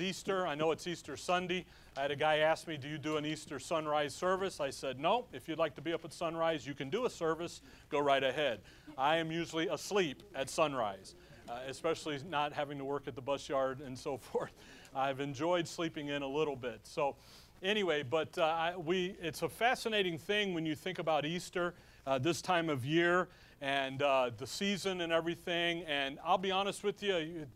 Easter. I know it's Easter Sunday. I had a guy ask me, Do you do an Easter sunrise service? I said, No. If you'd like to be up at sunrise, you can do a service. Go right ahead. I am usually asleep at sunrise, uh, especially not having to work at the bus yard and so forth. I've enjoyed sleeping in a little bit. So, anyway, but uh, I, we, it's a fascinating thing when you think about Easter uh, this time of year and uh, the season and everything. And I'll be honest with you,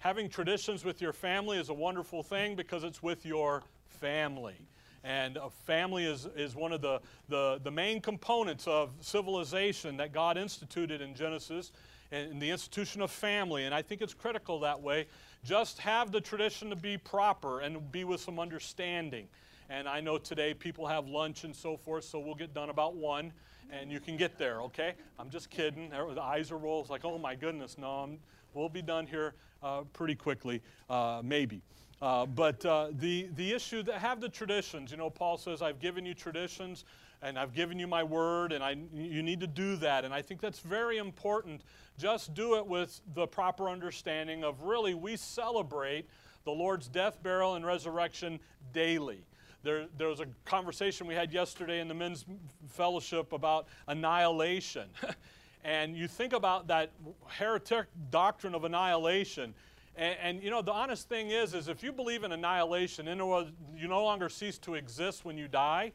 having traditions with your family is a wonderful thing because it's with your family. And a family is, is one of the, the, the main components of civilization that God instituted in Genesis and the institution of family. And I think it's critical that way. Just have the tradition to be proper and be with some understanding. And I know today people have lunch and so forth, so we'll get done about one and you can get there, okay? I'm just kidding. The eyes are rolled. It's like, oh my goodness, no, I'm, we'll be done here pretty quickly, uh, maybe. Uh, but uh, the, the issue that have the traditions, you know, Paul says, I've given you traditions and I've given you my word, and I, you need to do that. And I think that's very important. Just do it with the proper understanding of really, we celebrate the Lord's death, burial, and resurrection daily. There, there was a conversation we had yesterday in the men's fellowship about annihilation. and you think about that heretic doctrine of annihilation. And, and, you know, the honest thing is, is if you believe in annihilation, in other you no longer cease to exist when you die,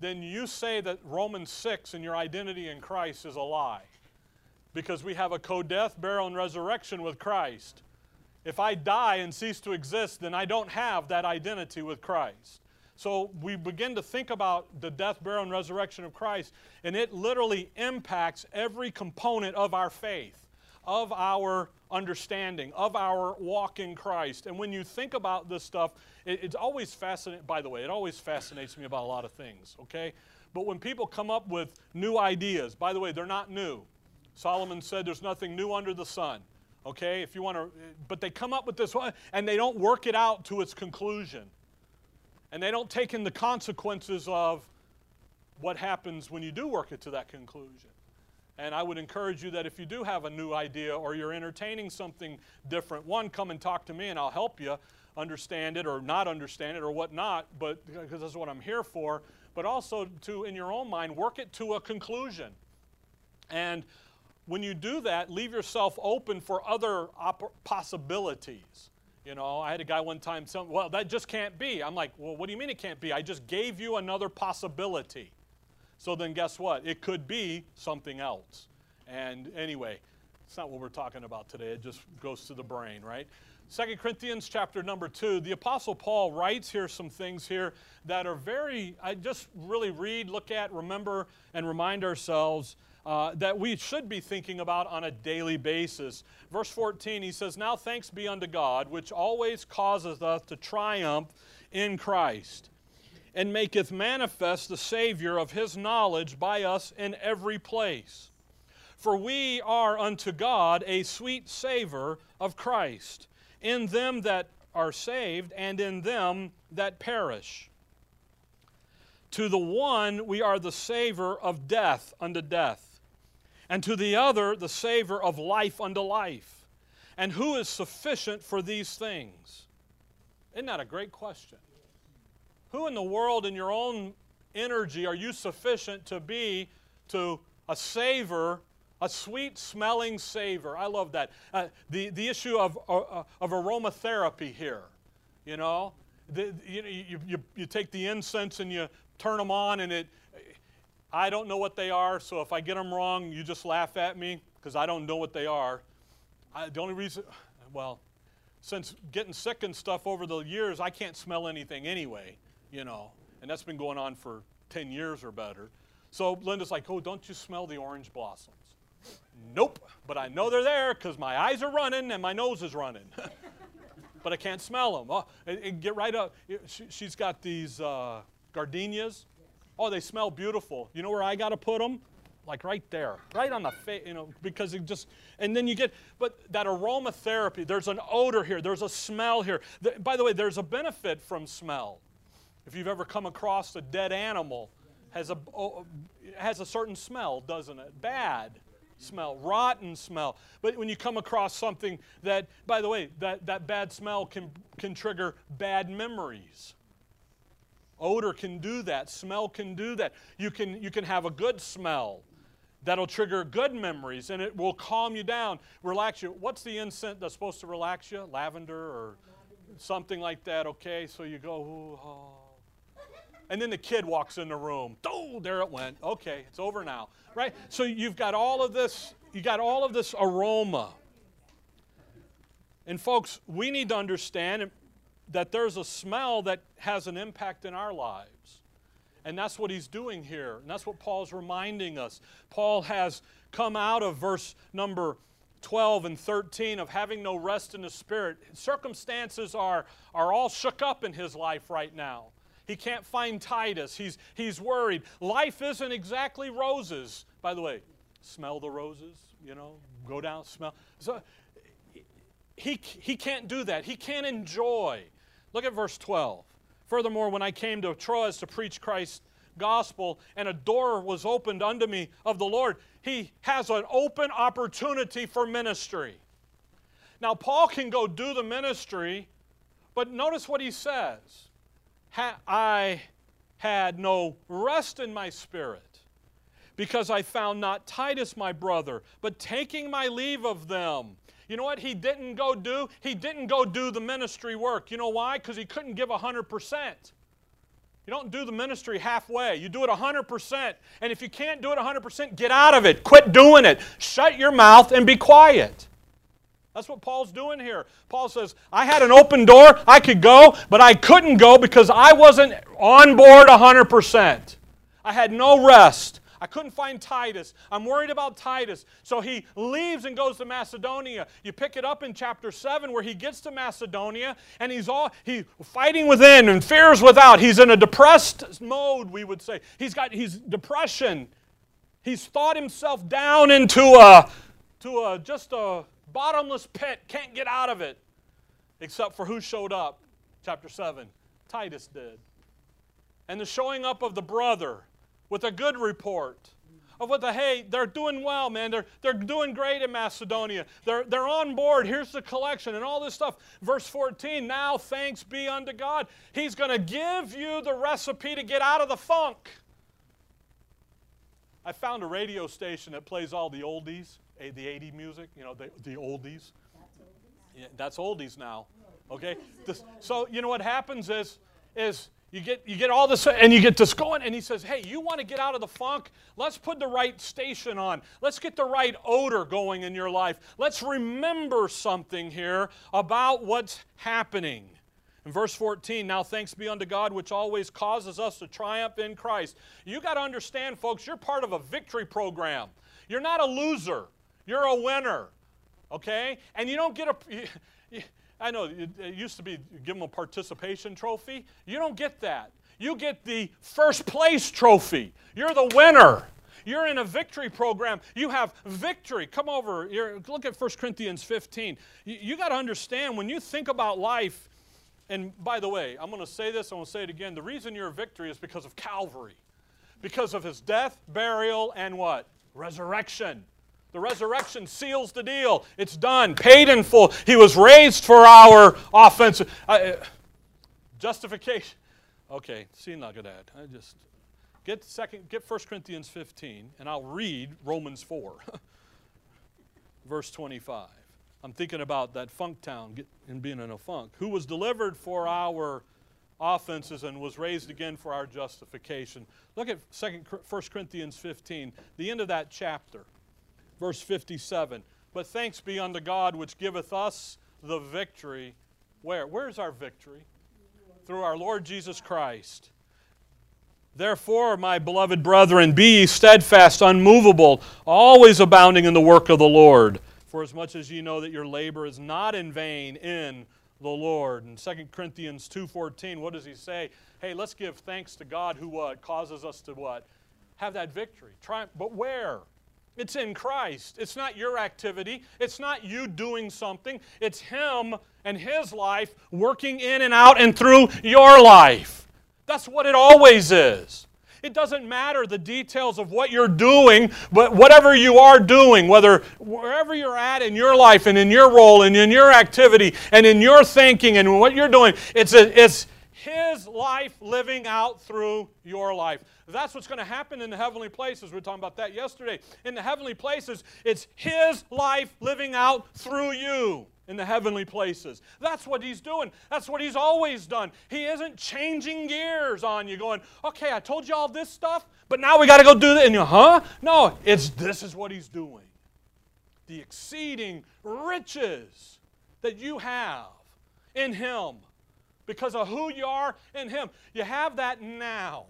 then you say that Romans 6 and your identity in Christ is a lie. Because we have a co-death, burial, and resurrection with Christ. If I die and cease to exist, then I don't have that identity with Christ. So we begin to think about the death, burial, and resurrection of Christ, and it literally impacts every component of our faith, of our understanding, of our walk in Christ. And when you think about this stuff, it, it's always fascinating, by the way, it always fascinates me about a lot of things, okay? But when people come up with new ideas, by the way, they're not new. Solomon said there's nothing new under the sun, okay? If you want to, but they come up with this one and they don't work it out to its conclusion and they don't take in the consequences of what happens when you do work it to that conclusion. And I would encourage you that if you do have a new idea or you're entertaining something different, one, come and talk to me and I'll help you understand it or not understand it or whatnot, but because that's what I'm here for. But also to, in your own mind, work it to a conclusion. And when you do that, leave yourself open for other possibilities. You know, I had a guy one time tell me, well, that just can't be. I'm like, well, what do you mean it can't be? I just gave you another possibility. So then guess what? It could be something else. And anyway, it's not what we're talking about today. It just goes to the brain, right? Second Corinthians chapter number 2, the Apostle Paul writes here some things here that are very, I just really read, look at, remember, and remind ourselves uh, that we should be thinking about on a daily basis. Verse 14, he says, Now thanks be unto God, which always causeth us to triumph in Christ, and maketh manifest the Savior of his knowledge by us in every place. For we are unto God a sweet savor of Christ, in them that are saved and in them that perish. To the one we are the savor of death unto death and to the other the savor of life unto life. And who is sufficient for these things? Isn't that a great question? Who in the world, in your own energy, are you sufficient to be to a savor, a sweet smelling savor? I love that. Uh, the, the issue of, uh, of aromatherapy here, you know, the, you, you, you, you take the incense and you turn them on and it, I don't know what they are, so if I get them wrong, you just laugh at me because I don't know what they are. I, the only reason, well, since getting sick and stuff over the years, I can't smell anything anyway, you know, and that's been going on for 10 years or better. So Linda's like, oh, don't you smell the orange blossoms? Nope, but I know they're there because my eyes are running and my nose is running. but I can't smell them. Oh, and, and get right up. She, has got these uh, gardenias Oh, they smell beautiful. You know where I got to put them? Like right there, right on the face, you know, because it just, and then you get, but that aromatherapy, there's an odor here, there's a smell here. By the way, there's a benefit from smell. If you've ever come across a dead animal, has a, oh, has a certain smell, doesn't it? Bad. smell, rotten smell. But when you come across something that, by the way, that, that bad smell can, can trigger bad memories. Odor can do that, smell can do that. You can, you can have a good smell that'll trigger good memories and it will calm you down, relax you. What's the incense that's supposed to relax you? Lavender or something like that, okay? So you go, ooh, oh. And then the kid walks in the room. Oh, there it went. Okay, it's over now. Right? So you've got all of this, you got all of this aroma. And folks, we need to understand that there's a smell that has an impact in our lives. And that's what he's doing here. And that's what Paul's reminding us. Paul has come out of verse number 12 and 13 of having no rest in the spirit. Circumstances are, are all shook up in his life right now. He can't find Titus. He's, he's worried. Life isn't exactly roses. By the way, smell the roses, you know, go down, smell. So he, he can't do that. He can't enjoy. Look at verse 12. Furthermore, when I came to Troas to preach Christ's gospel and a door was opened unto me of the Lord, he has an open opportunity for ministry. Now, Paul can go do the ministry, but notice what he says I had no rest in my spirit because I found not Titus my brother, but taking my leave of them. You know what he didn't go do? He didn't go do the ministry work. You know why? Because he couldn't give 100%. You don't do the ministry halfway. You do it 100%. And if you can't do it 100%, get out of it. Quit doing it. Shut your mouth and be quiet. That's what Paul's doing here. Paul says, I had an open door, I could go, but I couldn't go because I wasn't on board 100%. I had no rest. I couldn't find Titus. I'm worried about Titus. So he leaves and goes to Macedonia. You pick it up in chapter 7 where he gets to Macedonia and he's all he fighting within and fears without. He's in a depressed mode, we would say. He's got he's depression. He's thought himself down into a to a just a bottomless pit, can't get out of it. Except for who showed up? Chapter 7. Titus did. And the showing up of the brother with a good report of what the hey, they're doing well, man. They're, they're doing great in Macedonia. They're, they're on board. Here's the collection and all this stuff. Verse 14 now thanks be unto God. He's going to give you the recipe to get out of the funk. I found a radio station that plays all the oldies eh, the 80 music, you know, the, the oldies. Yeah, that's oldies now. Okay? So you know what happens is, is you get, you get all this and you get this going and he says hey you want to get out of the funk? Let's put the right station on. Let's get the right odor going in your life. Let's remember something here about what's happening. In verse 14 now thanks be unto god which always causes us to triumph in christ. You got to understand folks you're part of a victory program. You're not a loser. You're a winner, okay? And you don't get a. You, I know it, used to be give them a participation trophy. You don't get that. You get the first place trophy. You're the winner. You're in a victory program. You have victory. Come over. You're, look at 1 Corinthians 15. You, you got to understand when you think about life, and by the way, I'm going to say this, I'm going to say it again. The reason you're a victory is because of Calvary, because of his death, burial, and what? Resurrection. The resurrection seals the deal. It's done, paid in full. He was raised for our offense. Uh, justification. Okay, see, not good at. I just get second, get 1 Corinthians 15, and I'll read Romans 4, verse 25. I'm thinking about that funk town and being in a funk. Who was delivered for our offenses and was raised again for our justification. Look at 2 1 Corinthians 15, the end of that chapter verse 57. But thanks be unto God which giveth us the victory. Where? Where's our victory? Through our Lord Jesus Christ. Therefore, my beloved brethren, be ye steadfast, unmovable, always abounding in the work of the Lord. For as much as ye know that your labor is not in vain in the Lord. In 2 Corinthians 2.14, what does he say? Hey, let's give thanks to God who what? Causes us to what? Have that victory. Triumph. But where? It's in Christ. It's not your activity. It's not you doing something. It's Him and His life working in and out and through your life. That's what it always is. It doesn't matter the details of what you're doing, but whatever you are doing, whether wherever you're at in your life and in your role and in your activity and in your thinking and what you're doing, it's, a, it's His life living out through your life. That's what's going to happen in the heavenly places. We were talking about that yesterday. In the heavenly places, it's His life living out through you in the heavenly places. That's what he's doing. That's what he's always done. He isn't changing gears on you, going, okay, I told you all this stuff, but now we got to go do that. And you, huh? No, it's this is what he's doing. The exceeding riches that you have in him because of who you are in him. You have that now.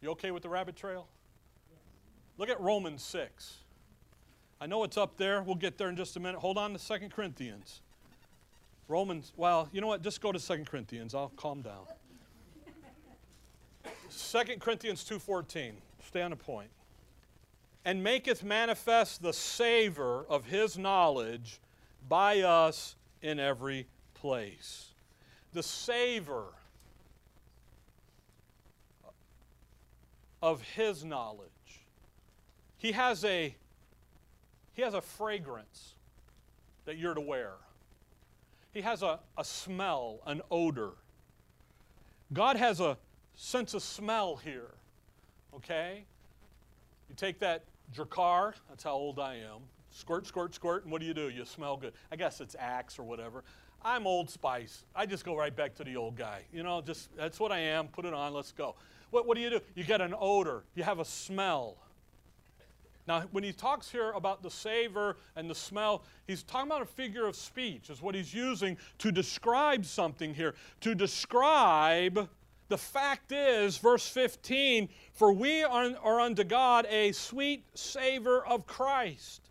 You okay with the rabbit trail? Look at Romans 6. I know it's up there. We'll get there in just a minute. Hold on to Second Corinthians. Romans, well, you know what? Just go to Second Corinthians. I'll calm down. Second Corinthians 2.14. Stay on a point. And maketh manifest the savor of his knowledge by us in every place. The savor of his knowledge. He has a he has a fragrance that you're to wear. He has a, a smell, an odor. God has a sense of smell here. Okay? You take that Drakkar, that's how old I am. Squirt, squirt, squirt, and what do you do? You smell good. I guess it's Axe or whatever. I'm Old Spice. I just go right back to the old guy. You know, just that's what I am. Put it on, let's go. What, what do you do? You get an odor, you have a smell. Now, when he talks here about the savor and the smell, he's talking about a figure of speech, is what he's using to describe something here. To describe the fact is, verse 15, for we are, are unto God a sweet savor of Christ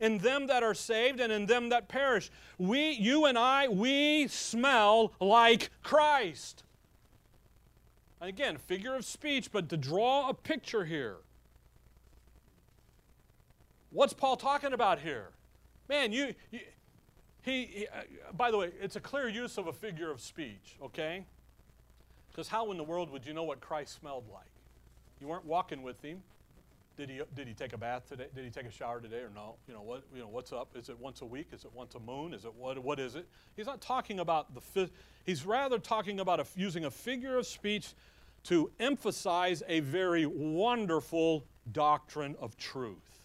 in them that are saved and in them that perish. We, you and I, we smell like Christ. again, figure of speech, but to draw a picture here. What's Paul talking about here? Man, you, you he, he uh, by the way, it's a clear use of a figure of speech, okay? Because how in the world would you know what Christ smelled like? You weren't walking with him. Did he, did he take a bath today? Did he take a shower today or no? You know, what, you know, what's up? Is it once a week? Is it once a moon? Is it what, what is it? He's not talking about the, he's rather talking about a, using a figure of speech to emphasize a very wonderful doctrine of truth.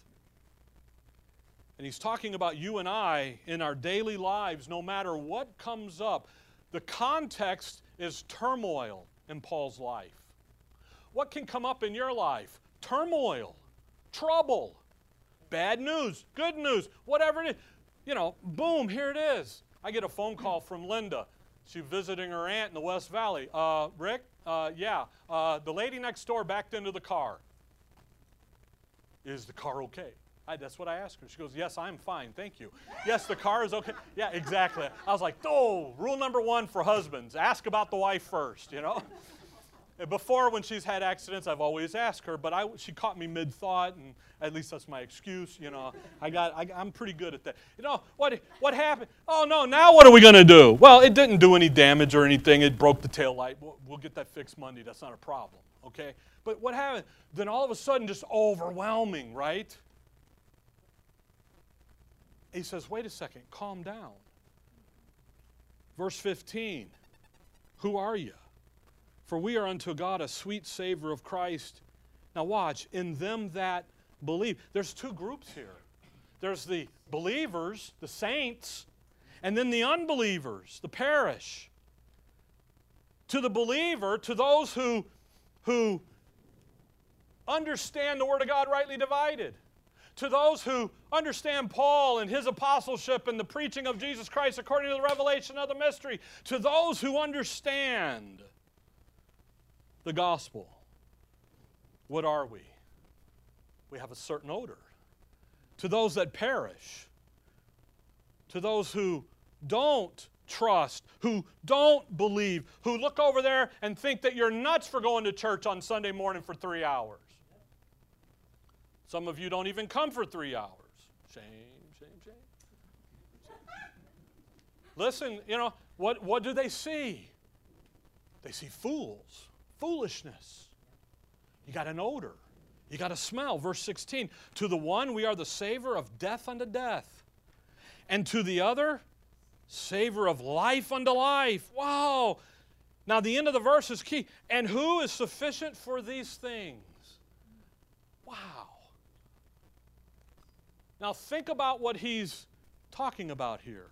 And he's talking about you and I in our daily lives, no matter what comes up. The context is turmoil in Paul's life. What can come up in your life? Turmoil, trouble, bad news, good news, whatever it is. You know, boom, here it is. I get a phone call from Linda. She's visiting her aunt in the West Valley. Uh, Rick, uh, yeah, uh, the lady next door backed into the car. Is the car okay? I, that's what I asked her. She goes, Yes, I'm fine. Thank you. Yes, the car is okay. Yeah, exactly. I was like, Oh, rule number one for husbands ask about the wife first, you know? Before, when she's had accidents, I've always asked her, but I, she caught me mid thought, and at least that's my excuse. You know, I got, I, am pretty good at that. You know, what, what happened? Oh, no, now what are we going to do? Well, it didn't do any damage or anything. It broke the tail light. We'll, we'll get that fixed Monday. That's not a problem, okay? But what happened? Then all of a sudden, just overwhelming, right? He says, wait a second, calm down. Verse 15 Who are you? For we are unto God a sweet savor of Christ. Now, watch, in them that believe. There's two groups here there's the believers, the saints, and then the unbelievers, the perish. To the believer, to those who, who understand the Word of God rightly divided, to those who understand Paul and his apostleship and the preaching of Jesus Christ according to the revelation of the mystery, to those who understand the gospel, what are we? We have a certain odor. To those that perish, to those who don't trust, who don't believe, who look over there and think that you're nuts for going to church on Sunday morning for three hours. Some of you don't even come for three hours. Shame, shame, shame. Listen, you know, what, what do they see? They see fools. Foolishness. You got an odor. You got a smell. Verse 16 To the one, we are the savor of death unto death, and to the other, savor of life unto life. Wow. Now, the end of the verse is key. And who is sufficient for these things? Wow. Now, think about what he's talking about here.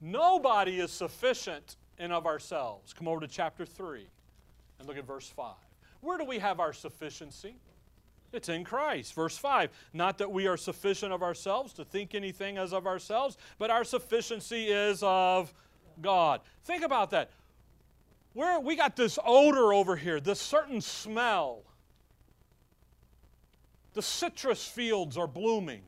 Nobody is sufficient in of ourselves. Come over to chapter 3 and look at verse 5. Where do we have our sufficiency? It's in Christ. Verse 5 Not that we are sufficient of ourselves to think anything as of ourselves, but our sufficiency is of God. Think about that. Where we got this odor over here, this certain smell. The citrus fields are blooming.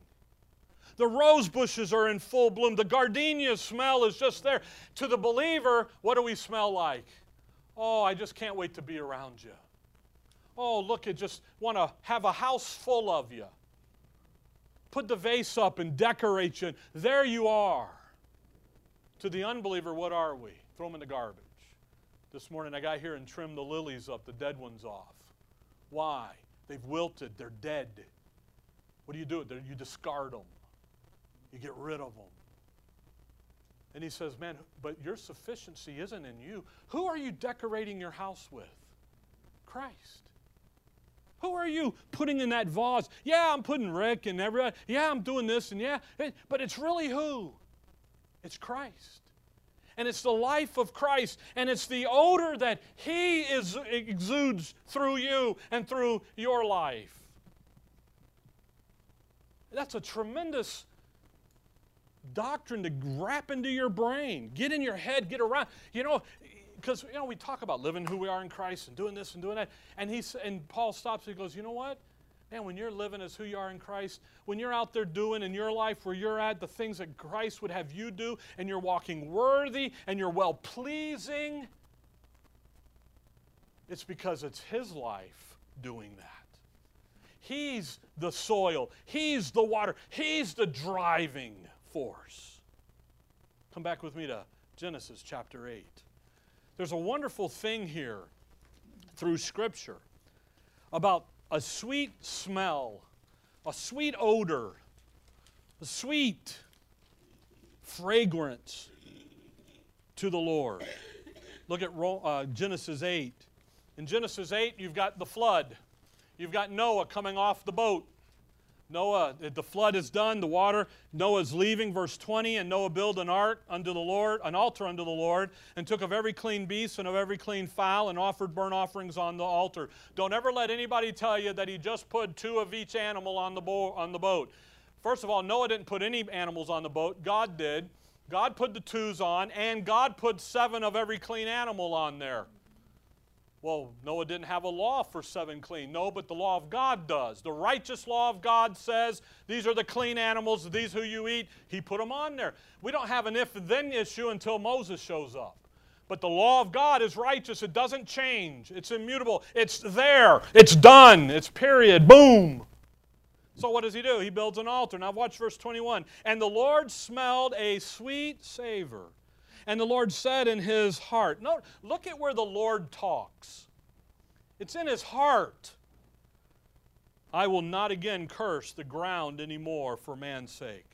The rose bushes are in full bloom. The gardenia smell is just there. To the believer, what do we smell like? Oh, I just can't wait to be around you. Oh, look, I just want to have a house full of you. Put the vase up and decorate you. There you are. To the unbeliever, what are we? Throw them in the garbage. This morning I got here and trimmed the lilies up, the dead ones off. Why? They've wilted, they're dead. What do you do? You discard them, you get rid of them. And he says, Man, but your sufficiency isn't in you. Who are you decorating your house with? Christ. Who are you putting in that vase? Yeah, I'm putting Rick and everybody. Yeah, I'm doing this and yeah. But it's really who? It's Christ. And it's the life of Christ. And it's the odor that He is, exudes through you and through your life. That's a tremendous doctrine to wrap into your brain, get in your head, get around. You know, because you know we talk about living who we are in Christ and doing this and doing that, and he's and Paul stops and he goes, you know what? Man, when you're living as who you are in Christ, when you're out there doing in your life where you're at the things that Christ would have you do, and you're walking worthy and you're well pleasing, it's because it's His life doing that. He's the soil, He's the water, He's the driving force. Come back with me to Genesis chapter 8. There's a wonderful thing here through Scripture about a sweet smell, a sweet odor, a sweet fragrance to the Lord. Look at uh, Genesis 8. In Genesis 8, you've got the flood. You've got Noah coming off the boat. Noah, the flood is done, the water, Noah's leaving, verse 20, and Noah built an ark unto the Lord, an altar unto the Lord, and took of every clean beast and of every clean fowl and offered burnt offerings on the altar. Don't ever let anybody tell you that he just put two of each animal on the, bo- on the boat. First of all, Noah didn't put any animals on the boat, God did. God put the twos on, and God put seven of every clean animal on there. Well, Noah didn't have a law for seven clean. No, but the law of God does. The righteous law of God says these are the clean animals, these who you eat. He put them on there. We don't have an if then issue until Moses shows up. But the law of God is righteous. It doesn't change, it's immutable. It's there, it's done, it's period. Boom. So what does he do? He builds an altar. Now watch verse 21. And the Lord smelled a sweet savor and the Lord said in his heart, no, look at where the Lord talks. It's in his heart. I will not again curse the ground anymore for man's sake.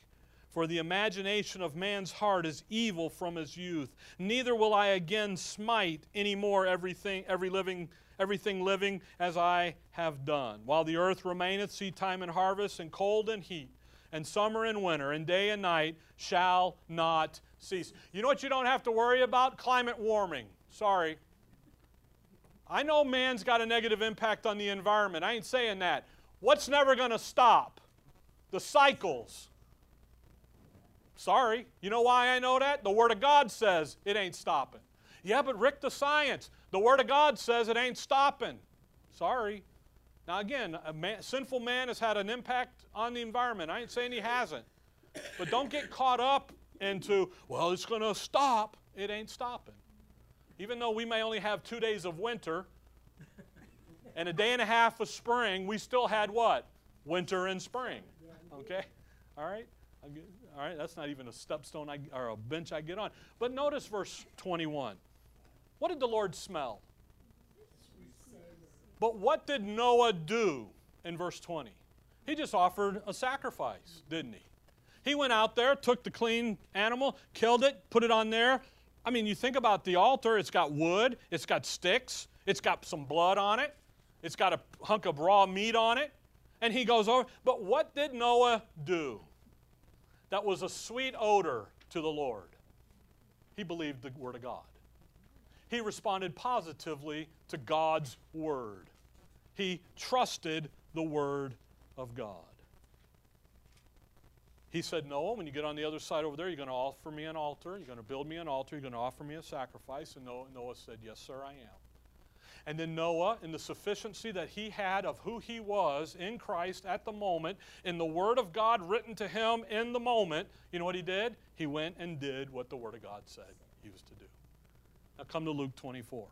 For the imagination of man's heart is evil from his youth. Neither will I again smite any more everything, every living, everything living as I have done. While the earth remaineth, seed time and harvest, and cold and heat, and summer and winter, and day and night shall not cease. You know what you don't have to worry about? Climate warming. Sorry. I know man's got a negative impact on the environment. I ain't saying that. What's never going to stop? The cycles. Sorry. You know why I know that? The Word of God says it ain't stopping. Yeah, but Rick, the science. The Word of God says it ain't stopping. Sorry. Now, again, a man, sinful man has had an impact on the environment. I ain't saying he hasn't. But don't get caught up into, well, it's going to stop. It ain't stopping. Even though we may only have two days of winter and a day and a half of spring, we still had what? Winter and spring. Okay? All right? All right, that's not even a stepstone I, or a bench I get on. But notice verse 21. What did the Lord smell? But what did Noah do in verse 20? He just offered a sacrifice, didn't he? He went out there, took the clean animal, killed it, put it on there. I mean, you think about the altar, it's got wood, it's got sticks, it's got some blood on it, it's got a hunk of raw meat on it. And he goes over. But what did Noah do? That was a sweet odor to the Lord. He believed the Word of God. He responded positively to God's Word. He trusted the Word of God. He said, Noah, when you get on the other side over there, you're going to offer me an altar. You're going to build me an altar. You're going to offer me a sacrifice. And Noah said, Yes, sir, I am. And then Noah, in the sufficiency that he had of who he was in Christ at the moment, in the Word of God written to him in the moment, you know what he did? He went and did what the Word of God said he was to do. Now come to Luke 24.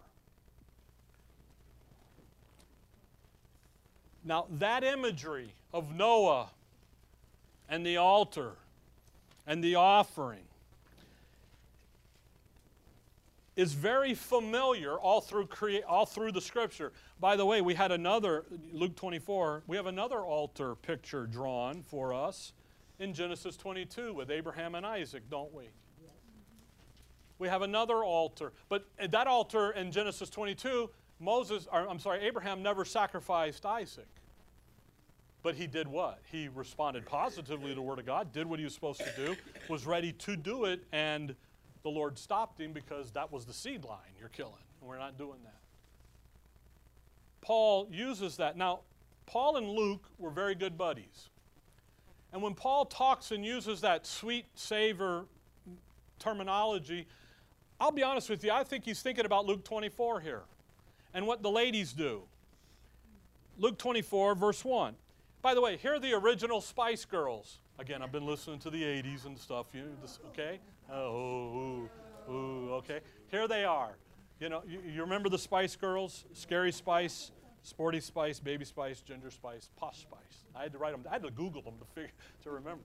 Now, that imagery of Noah and the altar and the offering is very familiar all through, crea- all through the scripture. By the way, we had another, Luke 24, we have another altar picture drawn for us in Genesis 22 with Abraham and Isaac, don't we? We have another altar. But that altar in Genesis 22, Moses, or, I'm sorry, Abraham never sacrificed Isaac. But he did what? He responded positively to the Word of God, did what he was supposed to do, was ready to do it, and the Lord stopped him because that was the seed line you're killing. And we're not doing that. Paul uses that. Now, Paul and Luke were very good buddies. And when Paul talks and uses that sweet savor terminology, I'll be honest with you, I think he's thinking about Luke 24 here and what the ladies do. Luke 24, verse 1. By the way, here are the original Spice Girls. Again, I've been listening to the 80s and stuff, you know, this, okay? Oh, ooh, ooh, okay. Here they are. You know, you, you remember the Spice Girls? Scary Spice, Sporty Spice, Baby Spice, Ginger Spice, Posh Spice. I had to write them. I had to Google them to figure to remember.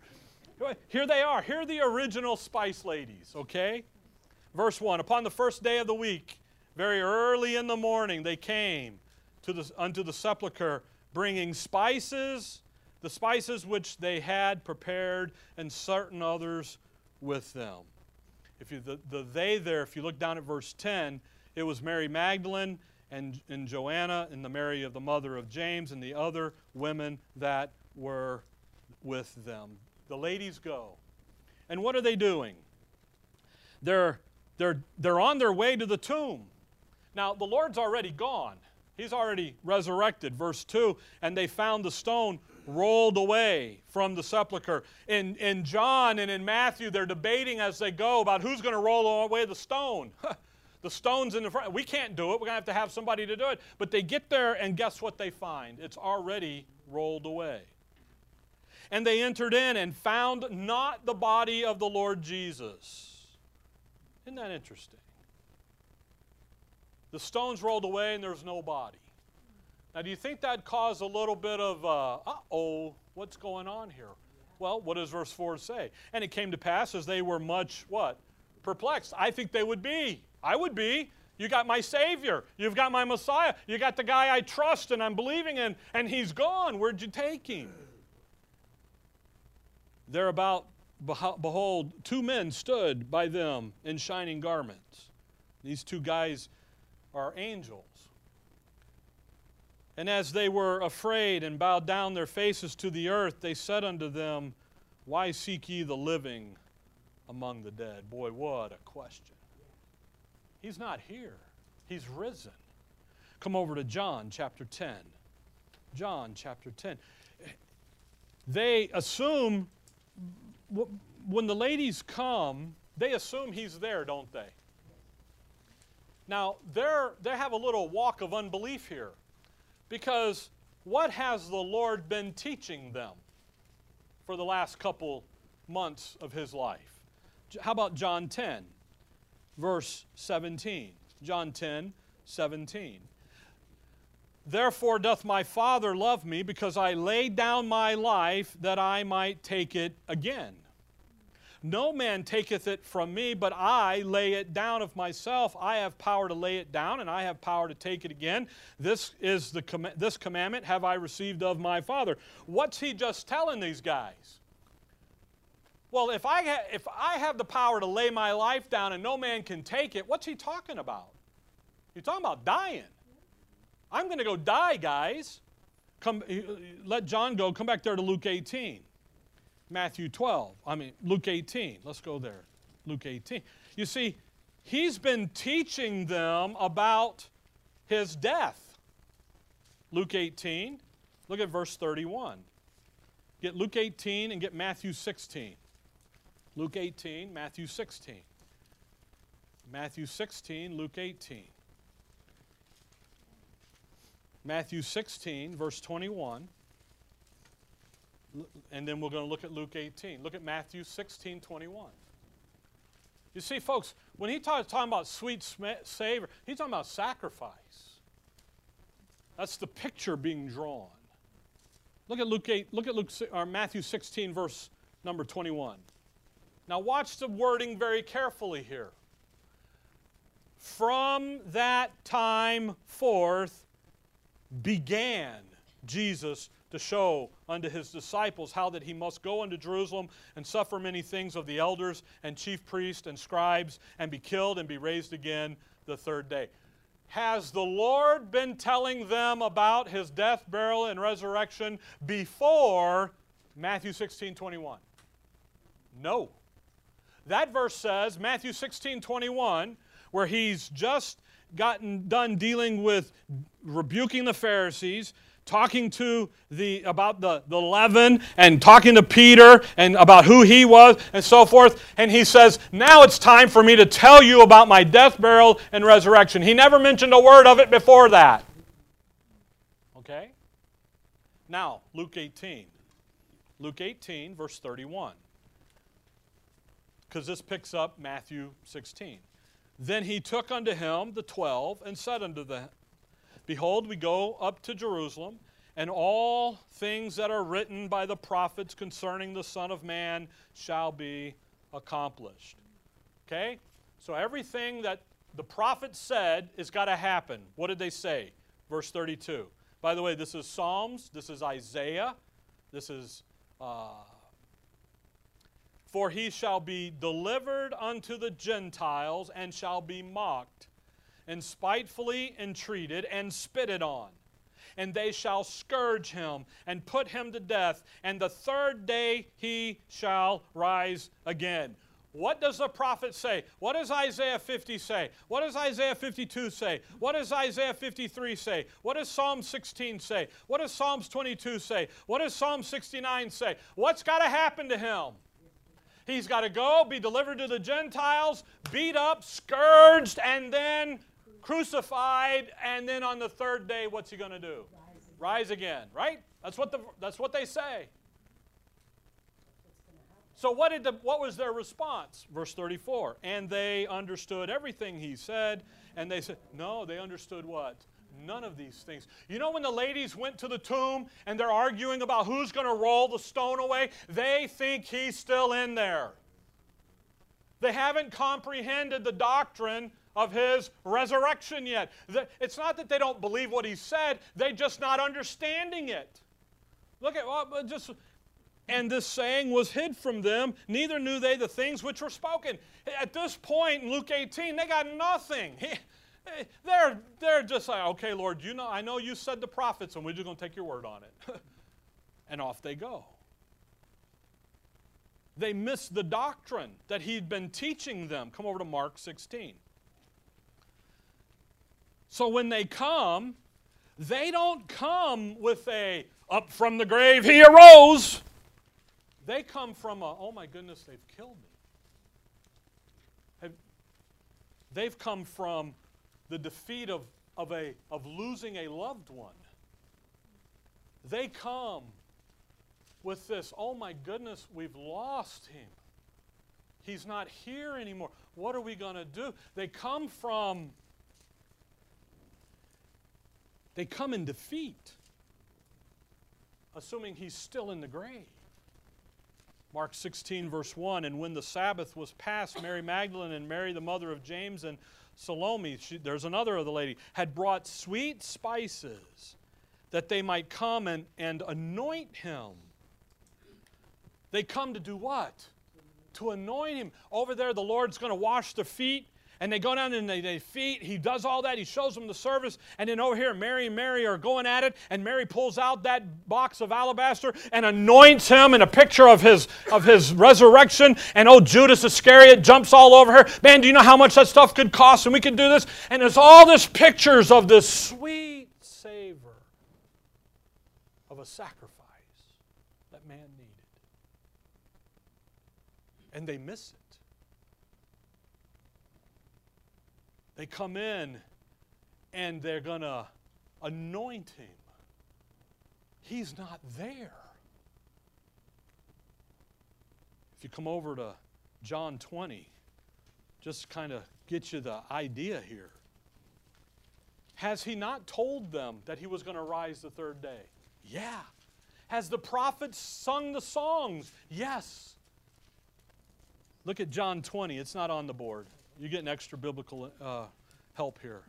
Here they are. Here are the original Spice Ladies. Okay, verse one. Upon the first day of the week, very early in the morning, they came to the unto the sepulchre, bringing spices, the spices which they had prepared, and certain others with them. If you, the, the they there, if you look down at verse 10, it was Mary Magdalene and, and Joanna and the Mary of the mother of James and the other women that were with them. The ladies go. And what are they doing? They're, they're, they're on their way to the tomb. Now, the Lord's already gone. He's already resurrected. Verse 2 And they found the stone rolled away from the sepulchre. In, in John and in Matthew, they're debating as they go about who's going to roll away the stone. the stone's in the front. We can't do it. We're going to have to have somebody to do it. But they get there, and guess what they find? It's already rolled away. And they entered in and found not the body of the Lord Jesus. Isn't that interesting? The stone's rolled away, and there's no body. Now, do you think that caused a little bit of, uh oh, what's going on here? Well, what does verse 4 say? And it came to pass as they were much, what? Perplexed. I think they would be. I would be. You got my Savior. You've got my Messiah. You got the guy I trust and I'm believing in, and he's gone. Where'd you take him? Thereabout, behold, two men stood by them in shining garments. These two guys are angels. And as they were afraid and bowed down their faces to the earth, they said unto them, Why seek ye the living among the dead? Boy, what a question. He's not here, he's risen. Come over to John chapter 10. John chapter 10. They assume, when the ladies come, they assume he's there, don't they? Now, they have a little walk of unbelief here. Because what has the Lord been teaching them for the last couple months of his life? How about John 10, verse 17? John 10, 17. Therefore doth my Father love me, because I laid down my life that I might take it again. No man taketh it from me, but I lay it down of myself. I have power to lay it down, and I have power to take it again. This is the com- this commandment have I received of my Father. What's he just telling these guys? Well, if I, ha- if I have the power to lay my life down and no man can take it, what's he talking about? He's talking about dying. I'm going to go die, guys. Come, let John go. Come back there to Luke 18. Matthew 12. I mean, Luke 18. Let's go there. Luke 18. You see, he's been teaching them about his death. Luke 18. Look at verse 31. Get Luke 18 and get Matthew 16. Luke 18, Matthew 16. Matthew 16, Luke 18. Matthew 16, verse 21. And then we're going to look at Luke 18. Look at Matthew 16, 21. You see, folks, when he talks talking about sweet savor, he's talking about sacrifice. That's the picture being drawn. Look at Luke 8, look at Luke or Matthew 16, verse number 21. Now, watch the wording very carefully here. From that time forth began Jesus to show unto his disciples how that he must go unto Jerusalem and suffer many things of the elders and chief priests and scribes and be killed and be raised again the third day. Has the Lord been telling them about his death, burial, and resurrection before Matthew 16 21? No. That verse says, Matthew 16 21, where he's just gotten done dealing with rebuking the Pharisees, talking to the about the, the leaven and talking to Peter and about who he was and so forth. And he says, Now it's time for me to tell you about my death, burial, and resurrection. He never mentioned a word of it before that. Okay? Now, Luke 18. Luke 18, verse 31 because this picks up Matthew 16. Then he took unto him the twelve and said unto them, Behold, we go up to Jerusalem, and all things that are written by the prophets concerning the Son of Man shall be accomplished. Okay? So everything that the prophets said is got to happen. What did they say? Verse 32. By the way, this is Psalms, this is Isaiah, this is uh, for he shall be delivered unto the Gentiles and shall be mocked, and spitefully entreated and spitted on. And they shall scourge him and put him to death, and the third day he shall rise again. What does the prophet say? What does Isaiah 50 say? What does Isaiah 52 say? What does Isaiah 53 say? What does Psalm 16 say? What does Psalms 22 say? What does Psalm 69 say? What's got to happen to him? He's got to go, be delivered to the Gentiles, beat up, scourged, and then crucified. And then on the third day, what's he going to do? Rise again. Rise again, right? That's what, the, that's what they say. So what, did the, what was their response? Verse 34. And they understood everything he said. And they said, no, they understood what? None of these things. You know, when the ladies went to the tomb and they're arguing about who's going to roll the stone away, they think he's still in there. They haven't comprehended the doctrine of his resurrection yet. It's not that they don't believe what he said, they're just not understanding it. Look at well, just and this saying was hid from them, neither knew they the things which were spoken. At this point in Luke 18, they got nothing. They're, they're just like, okay, Lord, you know, I know you said the prophets, and we're just going to take your word on it. and off they go. They miss the doctrine that he'd been teaching them. Come over to Mark 16. So when they come, they don't come with a up from the grave he arose. They come from a oh my goodness, they've killed me. They've come from the defeat of, of, a, of losing a loved one. They come with this, oh my goodness, we've lost him. He's not here anymore. What are we going to do? They come from, they come in defeat, assuming he's still in the grave. Mark 16, verse 1 And when the Sabbath was past, Mary Magdalene and Mary, the mother of James, and Salome, she, there's another of the lady, had brought sweet spices that they might come and, and anoint him. They come to do what? To anoint him. Over there, the Lord's going to wash their feet and they go down and they, they feet. He does all that. He shows them the service. And then over here, Mary and Mary are going at it. And Mary pulls out that box of alabaster and anoints him in a picture of his, of his resurrection. And oh, Judas Iscariot jumps all over her. Man, do you know how much that stuff could cost? And we could do this. And there's all this pictures of this sweet savor of a sacrifice that man needed. And they miss it. They come in and they're going to anoint him. He's not there. If you come over to John 20, just kind of get you the idea here. Has he not told them that he was going to rise the third day? Yeah. Has the prophets sung the songs? Yes. Look at John 20. It's not on the board. You're getting extra biblical uh, help here.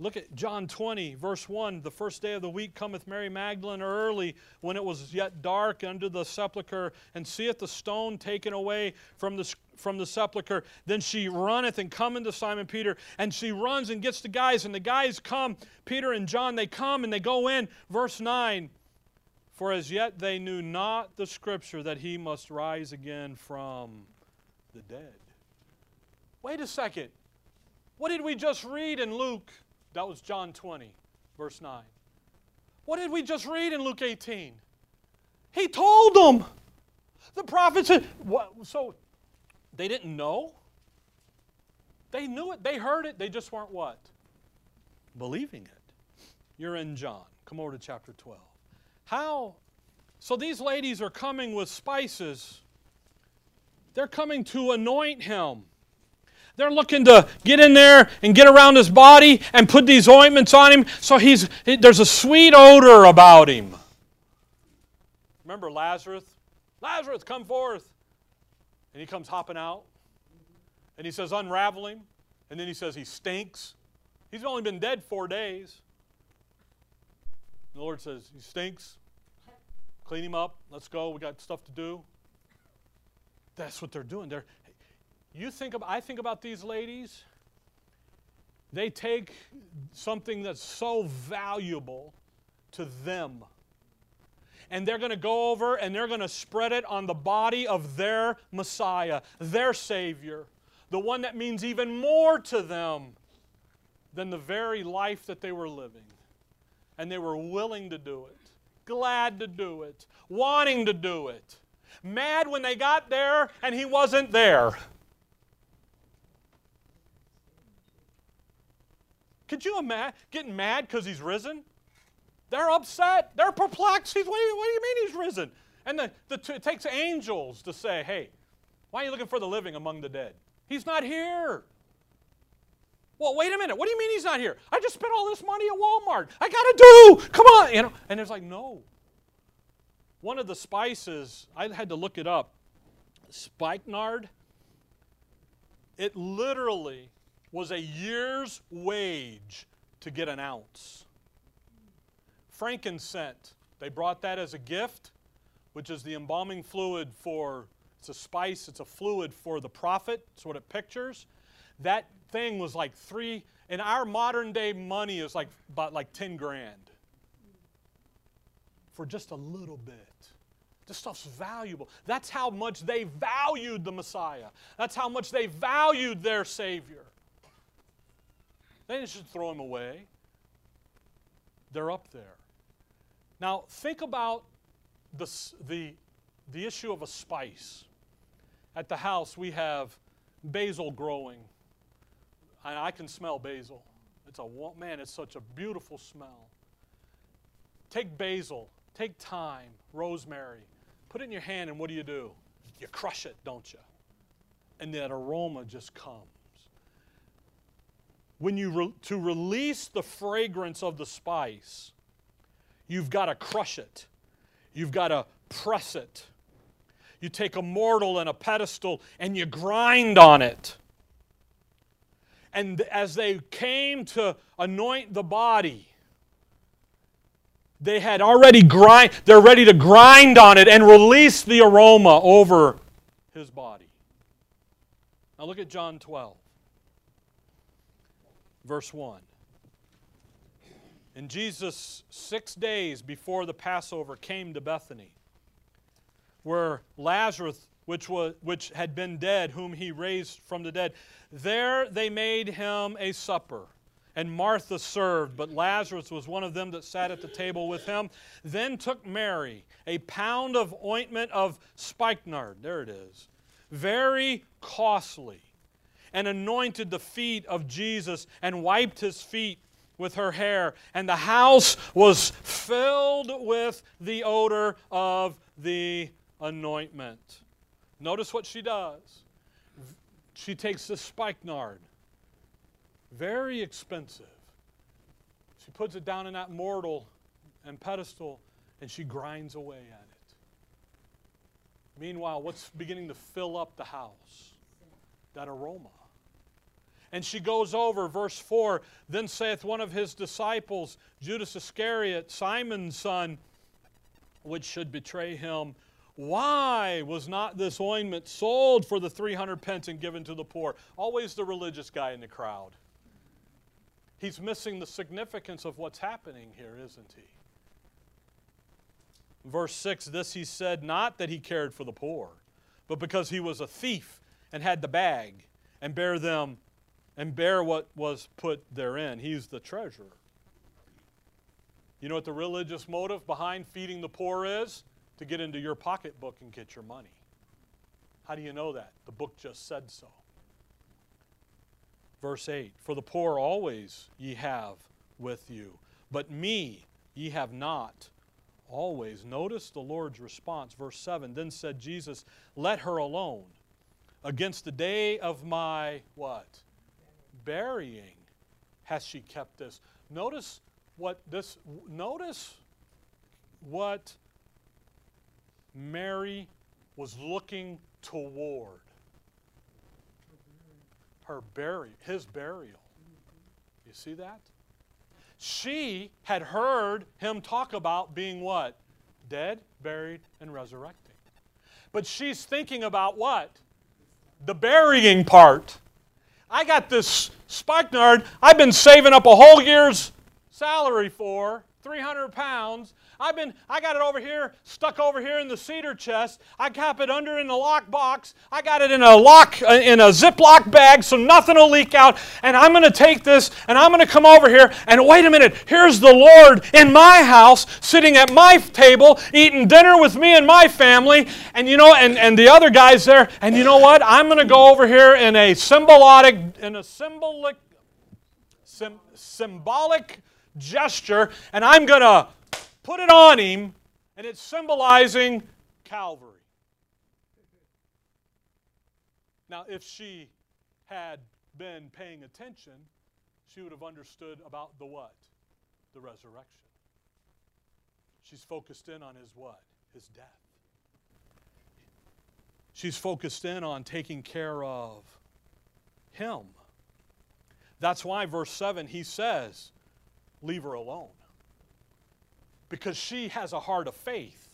Look at John 20, verse 1. The first day of the week cometh Mary Magdalene early, when it was yet dark, under the sepulchre, and seeth the stone taken away from the, from the sepulchre. Then she runneth and cometh to Simon Peter, and she runs and gets the guys, and the guys come, Peter and John, they come and they go in. Verse 9 For as yet they knew not the scripture that he must rise again from the dead. Wait a second. What did we just read in Luke? That was John 20, verse 9. What did we just read in Luke 18? He told them. The prophet said, what? so they didn't know? They knew it. They heard it. They just weren't what? Believing it. You're in John. Come over to chapter 12. How? So these ladies are coming with spices they're coming to anoint him. They're looking to get in there and get around his body and put these ointments on him so he's there's a sweet odor about him. Remember Lazarus? Lazarus, come forth. And he comes hopping out. And he says, unravel him. And then he says he stinks. He's only been dead four days. The Lord says, he stinks. Clean him up. Let's go. We got stuff to do. That's what they're doing. They're, you think about, I think about these ladies. They take something that's so valuable to them. And they're going to go over and they're going to spread it on the body of their Messiah, their Savior, the one that means even more to them than the very life that they were living. And they were willing to do it, glad to do it, wanting to do it mad when they got there and he wasn't there. Could you imagine getting mad because he's risen? They're upset. They're perplexed. He's, what, do you, what do you mean he's risen? And the, the, it takes angels to say, hey, why are you looking for the living among the dead? He's not here. Well, wait a minute. What do you mean he's not here? I just spent all this money at Walmart. I got to do. Come on. You know, and it's like, no. One of the spices, I had to look it up, spikenard. It literally was a year's wage to get an ounce. Frankincense, they brought that as a gift, which is the embalming fluid for, it's a spice, it's a fluid for the prophet, it's what it pictures. That thing was like three, in our modern day money is like about like 10 grand for just a little bit. This stuff's valuable. That's how much they valued the Messiah. That's how much they valued their Savior. They didn't just throw him away. They're up there. Now, think about the, the, the issue of a spice. At the house, we have basil growing. And I can smell basil. It's a man, it's such a beautiful smell. Take basil Take thyme, rosemary, put it in your hand, and what do you do? You crush it, don't you? And that aroma just comes. When you re- to release the fragrance of the spice, you've got to crush it. You've got to press it. You take a mortal and a pedestal and you grind on it. And as they came to anoint the body, they had already grind they're ready to grind on it and release the aroma over his body. Now look at John 12 verse 1. And Jesus 6 days before the Passover came to Bethany where Lazarus which was which had been dead whom he raised from the dead there they made him a supper and Martha served, but Lazarus was one of them that sat at the table with him. Then took Mary a pound of ointment of spikenard, there it is, very costly, and anointed the feet of Jesus and wiped his feet with her hair. And the house was filled with the odor of the anointment. Notice what she does. She takes the spikenard very expensive. She puts it down in that mortal and pedestal and she grinds away at it. Meanwhile, what's beginning to fill up the house? That aroma. And she goes over, verse 4 Then saith one of his disciples, Judas Iscariot, Simon's son, which should betray him, Why was not this ointment sold for the 300 pence and given to the poor? Always the religious guy in the crowd. He's missing the significance of what's happening here, isn't he? Verse 6 This he said, not that he cared for the poor, but because he was a thief and had the bag and bear them and bear what was put therein. He's the treasurer. You know what the religious motive behind feeding the poor is? To get into your pocketbook and get your money. How do you know that? The book just said so. Verse 8 For the poor always ye have with you, but me ye have not always. Notice the Lord's response. Verse 7 Then said Jesus, Let her alone. Against the day of my what? Burying has she kept this. Notice what this notice what Mary was looking toward her burial, his burial. You see that? She had heard him talk about being what? Dead, buried, and resurrecting. But she's thinking about what? The burying part. I got this spikenard I've been saving up a whole year's salary for, 300 pounds, I've been, I got it over here, stuck over here in the cedar chest. I kept it under in the lock box. I got it in a lock, uh, in a Ziploc bag so nothing will leak out. And I'm going to take this and I'm going to come over here and wait a minute. Here's the Lord in my house, sitting at my table, eating dinner with me and my family. And you know, and, and the other guys there. And you know what? I'm going to go over here in a symbolic, in a symbolic, sim, symbolic gesture, and I'm going to put it on him, and it's symbolizing Calvary. Now, if she had been paying attention, she would have understood about the what? The resurrection. She's focused in on his what? His death. She's focused in on taking care of him. That's why, verse 7, he says, Leave her alone because she has a heart of faith.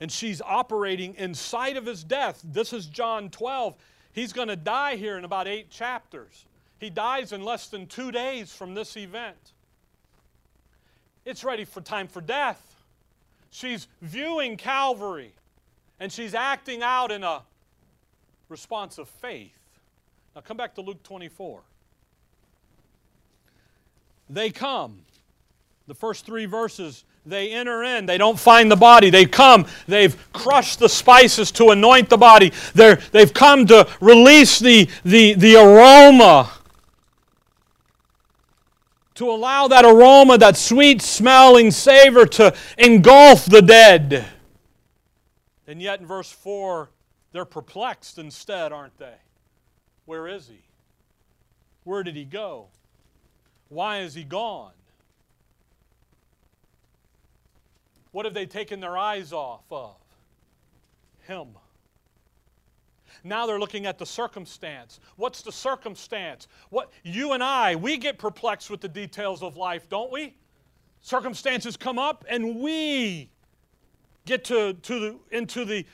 And she's operating inside of his death. This is John 12. He's going to die here in about eight chapters. He dies in less than two days from this event. It's ready for time for death. She's viewing Calvary and she's acting out in a response of faith. Now come back to Luke 24. They come. The first three verses, they enter in. They don't find the body. They come. They've crushed the spices to anoint the body. They're, they've come to release the, the, the aroma, to allow that aroma, that sweet smelling savor to engulf the dead. And yet in verse 4, they're perplexed instead, aren't they? Where is he? Where did he go? Why is he gone? What have they taken their eyes off of? Him. Now they're looking at the circumstance. What's the circumstance? What you and I, we get perplexed with the details of life, don't we? Circumstances come up and we get to, to the, into, the,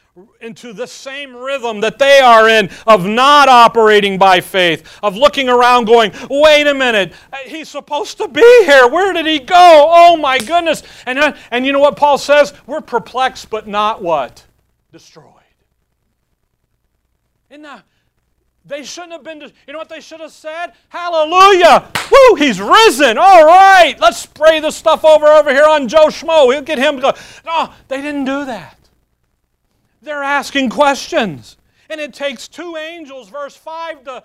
into the same rhythm that they are in of not operating by faith, of looking around going, wait a minute, he's supposed to be here. Where did he go? Oh my goodness. And, uh, and you know what Paul says? We're perplexed, but not what? Destroyed. Isn't that, they shouldn't have been, you know what they should have said? Hallelujah! Woo, he's risen. All right, let's spray this stuff over over here on Joe Schmo. We'll get him to go. No, they didn't do that. They're asking questions. And it takes two angels, verse 5, to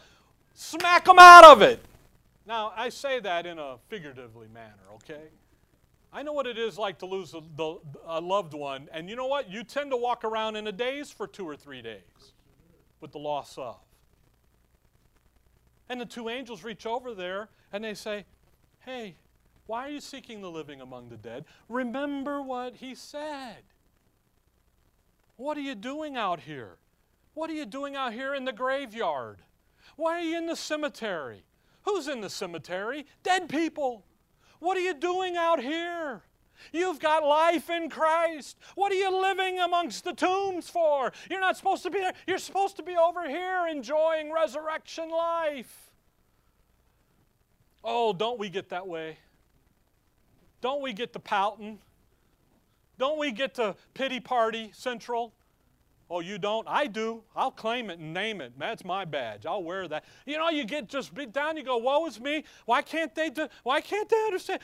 smack them out of it. Now, I say that in a figuratively manner, okay? I know what it is like to lose a, the, a loved one, and you know what? You tend to walk around in a daze for two or three days with the loss of. And the two angels reach over there and they say, Hey, why are you seeking the living among the dead? Remember what he said. What are you doing out here? What are you doing out here in the graveyard? Why are you in the cemetery? Who's in the cemetery? Dead people. What are you doing out here? You've got life in Christ. What are you living amongst the tombs for? You're not supposed to be there. You're supposed to be over here enjoying resurrection life. Oh, don't we get that way? Don't we get the pouting? Don't we get the pity party central? Oh, you don't? I do. I'll claim it and name it. That's my badge. I'll wear that. You know, you get just beat down. You go, "Woe is me! Why can't they? Do, why can't they understand?"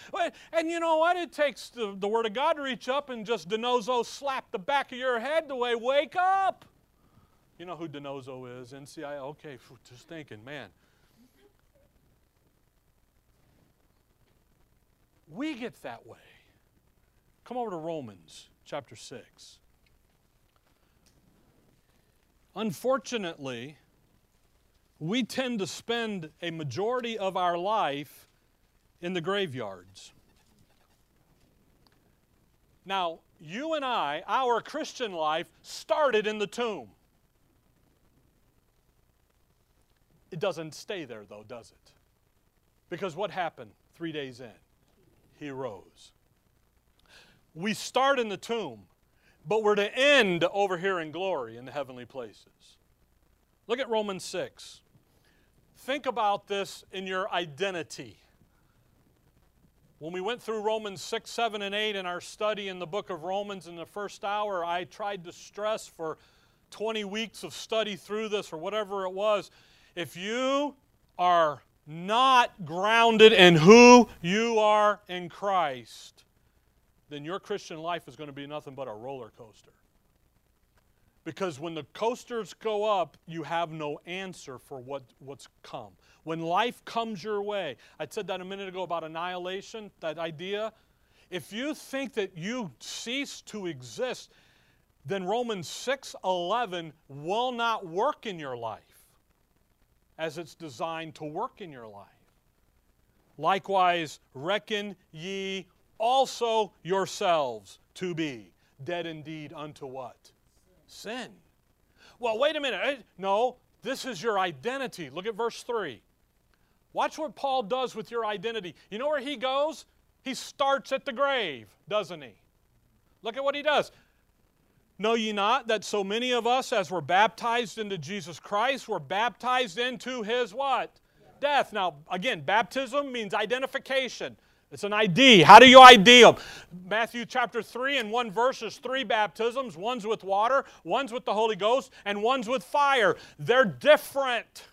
And you know what? It takes the, the Word of God to reach up and just DiNozzo slap the back of your head the way, "Wake up!" You know who DiNozzo is? NCIS. Okay, just thinking, man. We get that way. Come over to Romans chapter six. Unfortunately, we tend to spend a majority of our life in the graveyards. Now, you and I, our Christian life started in the tomb. It doesn't stay there, though, does it? Because what happened three days in? He rose. We start in the tomb but we're to end over here in glory in the heavenly places. Look at Romans 6. Think about this in your identity. When we went through Romans 6, 7, and 8 in our study in the book of Romans in the first hour, I tried to stress for 20 weeks of study through this or whatever it was. If you are not grounded in who you are in Christ, then your Christian life is going to be nothing but a roller coaster. Because when the coasters go up, you have no answer for what, what's come. When life comes your way, I said that a minute ago about annihilation, that idea. If you think that you cease to exist, then Romans 6:11 will not work in your life as it's designed to work in your life. Likewise, reckon ye also yourselves to be dead indeed unto what? Sin. Well, wait a minute. Eh, no, this is your identity. Look at verse 3. Watch what Paul does with your identity. You know where he goes? He starts at the grave, doesn't he? Look at what he does. Know ye not that so many of us, as were baptized into Jesus Christ, were baptized into his what? Death. Now, again, baptism means identification. It's an ID. How do you ID them? Matthew chapter 3 and one verses three baptisms. One's with water, one's with the Holy Ghost, and one's with fire. They're different.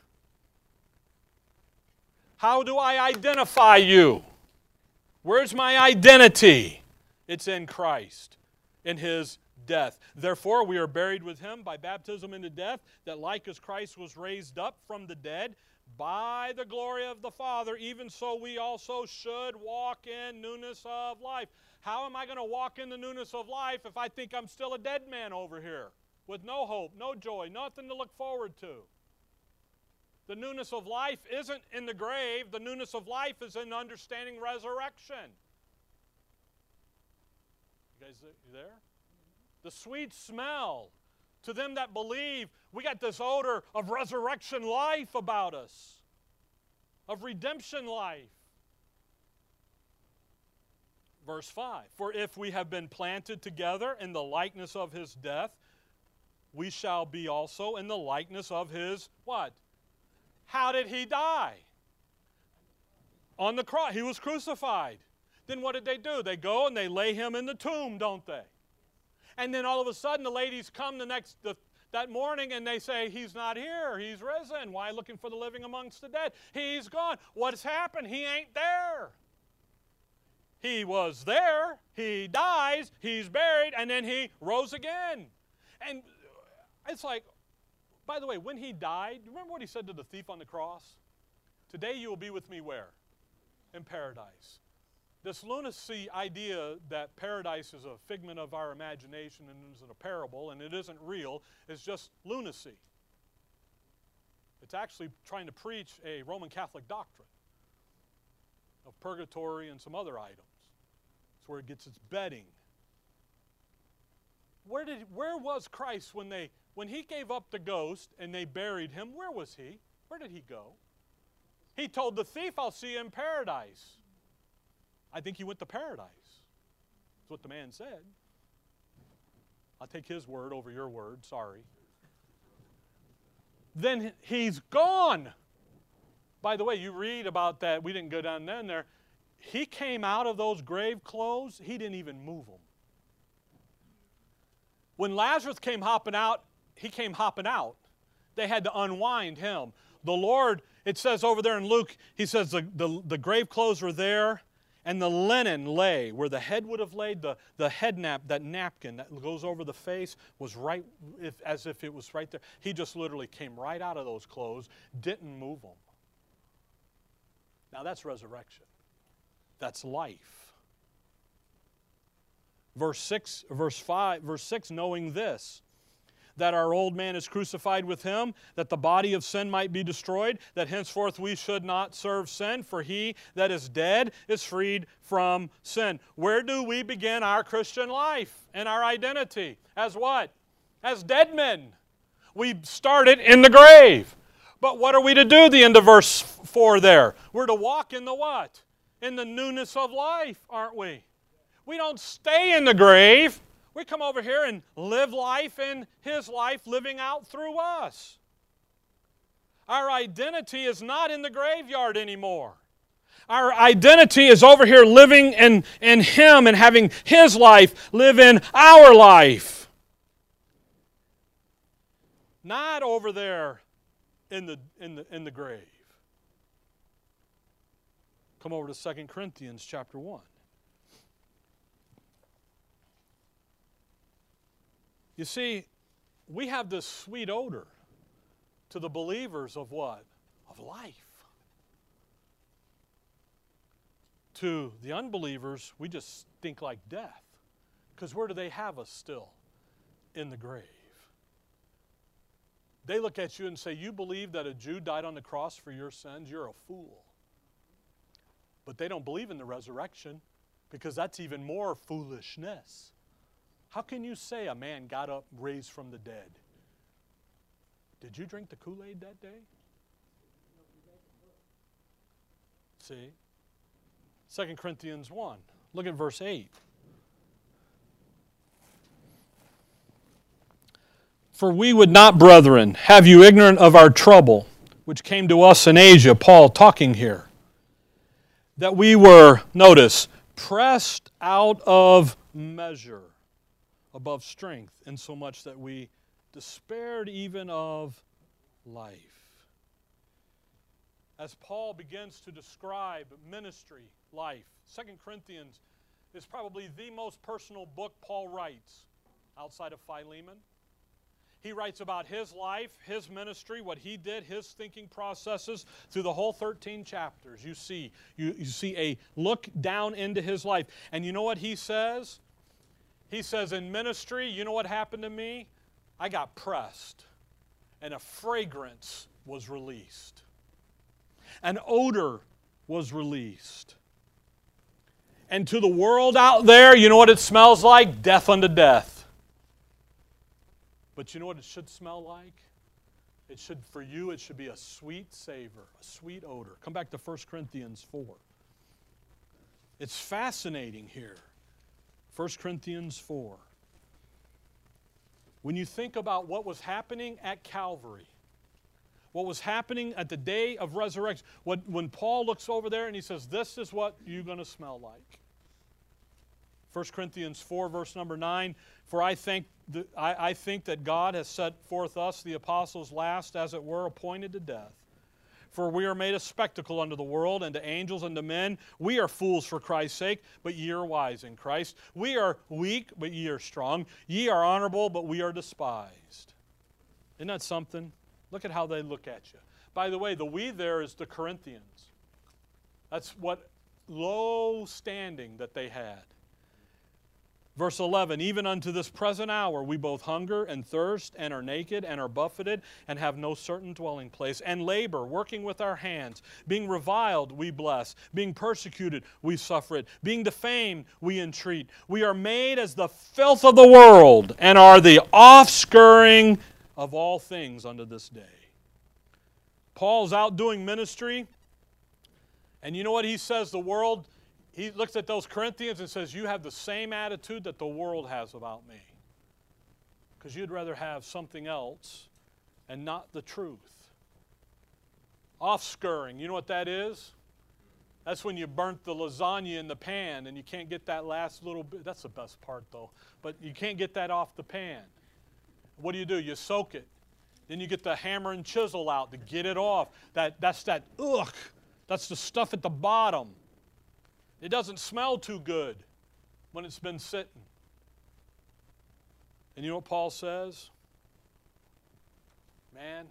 How do I identify you? Where's my identity? It's in Christ, in His death. Therefore, we are buried with Him by baptism into death, that like as Christ was raised up from the dead by the glory of the Father, even so we also should walk in newness of life. How am I going to walk in the newness of life if I think I'm still a dead man over here with no hope, no joy, nothing to look forward to? The newness of life isn't in the grave, the newness of life is in understanding resurrection. You guys uh, you there? The sweet smell. To them that believe, we got this odor of resurrection life about us, of redemption life. Verse 5 For if we have been planted together in the likeness of his death, we shall be also in the likeness of his what? How did he die? On the cross. He was crucified. Then what did they do? They go and they lay him in the tomb, don't they? And then all of a sudden the ladies come the next the, that morning and they say, He's not here. He's risen. Why looking for the living amongst the dead? He's gone. What's happened? He ain't there. He was there, he dies, he's buried, and then he rose again. And it's like, by the way, when he died, remember what he said to the thief on the cross? Today you will be with me where? In paradise. This lunacy idea that paradise is a figment of our imagination and isn't a parable and it isn't real is just lunacy. It's actually trying to preach a Roman Catholic doctrine of purgatory and some other items. It's where it gets its bedding. Where, did, where was Christ when, they, when he gave up the ghost and they buried him? Where was he? Where did he go? He told the thief, I'll see you in paradise. I think he went to paradise. That's what the man said. I'll take his word over your word, sorry. Then he's gone. By the way, you read about that. We didn't go down then there. He came out of those grave clothes, he didn't even move them. When Lazarus came hopping out, he came hopping out. They had to unwind him. The Lord, it says over there in Luke, he says the, the, the grave clothes were there and the linen lay where the head would have laid the, the head nap that napkin that goes over the face was right if, as if it was right there. He just literally came right out of those clothes didn't move them now that's resurrection. That's life. Verse 6 verse 5 verse 6 knowing this that our old man is crucified with him, that the body of sin might be destroyed, that henceforth we should not serve sin, for he that is dead is freed from sin. Where do we begin our Christian life and our identity? As what? As dead men. We started in the grave. But what are we to do, the end of verse 4 there? We're to walk in the what? In the newness of life, aren't we? We don't stay in the grave. We come over here and live life in His life living out through us. Our identity is not in the graveyard anymore. Our identity is over here living in, in Him and having His life live in our life. Not over there in the, in the, in the grave. Come over to 2 Corinthians chapter 1. You see, we have this sweet odor to the believers of what? Of life. To the unbelievers, we just stink like death. Because where do they have us still? In the grave. They look at you and say, You believe that a Jew died on the cross for your sins? You're a fool. But they don't believe in the resurrection because that's even more foolishness. How can you say a man got up, raised from the dead? Did you drink the Kool Aid that day? See? 2 Corinthians 1. Look at verse 8. For we would not, brethren, have you ignorant of our trouble, which came to us in Asia, Paul talking here, that we were, notice, pressed out of measure above strength, insomuch that we despaired even of life. As Paul begins to describe ministry, life, Second Corinthians is probably the most personal book Paul writes outside of Philemon. He writes about his life, his ministry, what he did, his thinking processes through the whole 13 chapters. You see, you, you see a look down into his life. And you know what he says? He says, In ministry, you know what happened to me? I got pressed, and a fragrance was released, an odor was released. And to the world out there, you know what it smells like? Death unto death. But you know what it should smell like? It should, for you, it should be a sweet savor, a sweet odor. Come back to 1 Corinthians 4. It's fascinating here. 1 Corinthians 4. When you think about what was happening at Calvary, what was happening at the day of resurrection, what, when Paul looks over there and he says, This is what you're going to smell like. 1 Corinthians 4, verse number 9 For I think, the, I, I think that God has set forth us, the apostles, last, as it were, appointed to death. For we are made a spectacle unto the world, and to angels and to men. We are fools for Christ's sake, but ye are wise in Christ. We are weak, but ye are strong. Ye are honorable, but we are despised. Isn't that something? Look at how they look at you. By the way, the we there is the Corinthians. That's what low standing that they had. Verse 11, even unto this present hour we both hunger and thirst and are naked and are buffeted and have no certain dwelling place and labor, working with our hands. Being reviled, we bless. Being persecuted, we suffer it. Being defamed, we entreat. We are made as the filth of the world and are the offscouring of all things unto this day. Paul's out doing ministry, and you know what he says the world he looks at those Corinthians and says, You have the same attitude that the world has about me. Because you'd rather have something else and not the truth. Offscouring, you know what that is? That's when you burnt the lasagna in the pan and you can't get that last little bit. That's the best part, though. But you can't get that off the pan. What do you do? You soak it. Then you get the hammer and chisel out to get it off. That, that's that, ugh. That's the stuff at the bottom. It doesn't smell too good when it's been sitting. And you know what Paul says? Man,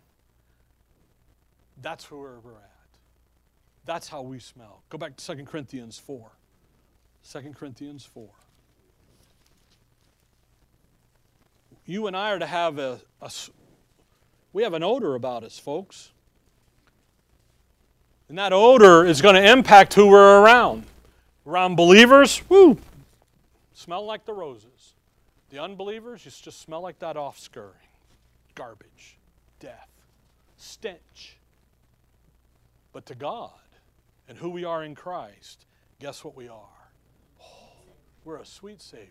that's where we're at. That's how we smell. Go back to 2 Corinthians 4. 2 Corinthians 4. You and I are to have a, a we have an odor about us, folks. And that odor is going to impact who we're around. Around believers, whoo, smell like the roses. The unbelievers, you just smell like that offscouring. Garbage, death, stench. But to God and who we are in Christ, guess what we are? Oh, we're a sweet savor.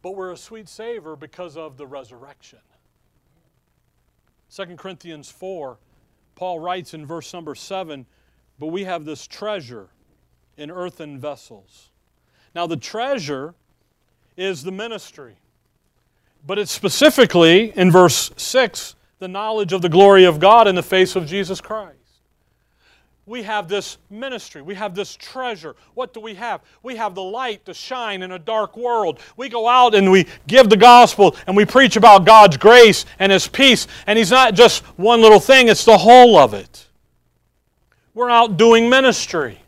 But we're a sweet savor because of the resurrection. 2 Corinthians 4, Paul writes in verse number 7 But we have this treasure in earthen vessels. Now, the treasure is the ministry, but it's specifically in verse 6 the knowledge of the glory of God in the face of Jesus Christ. We have this ministry. We have this treasure. What do we have? We have the light to shine in a dark world. We go out and we give the gospel and we preach about God's grace and His peace. And He's not just one little thing, it's the whole of it. We're out doing ministry.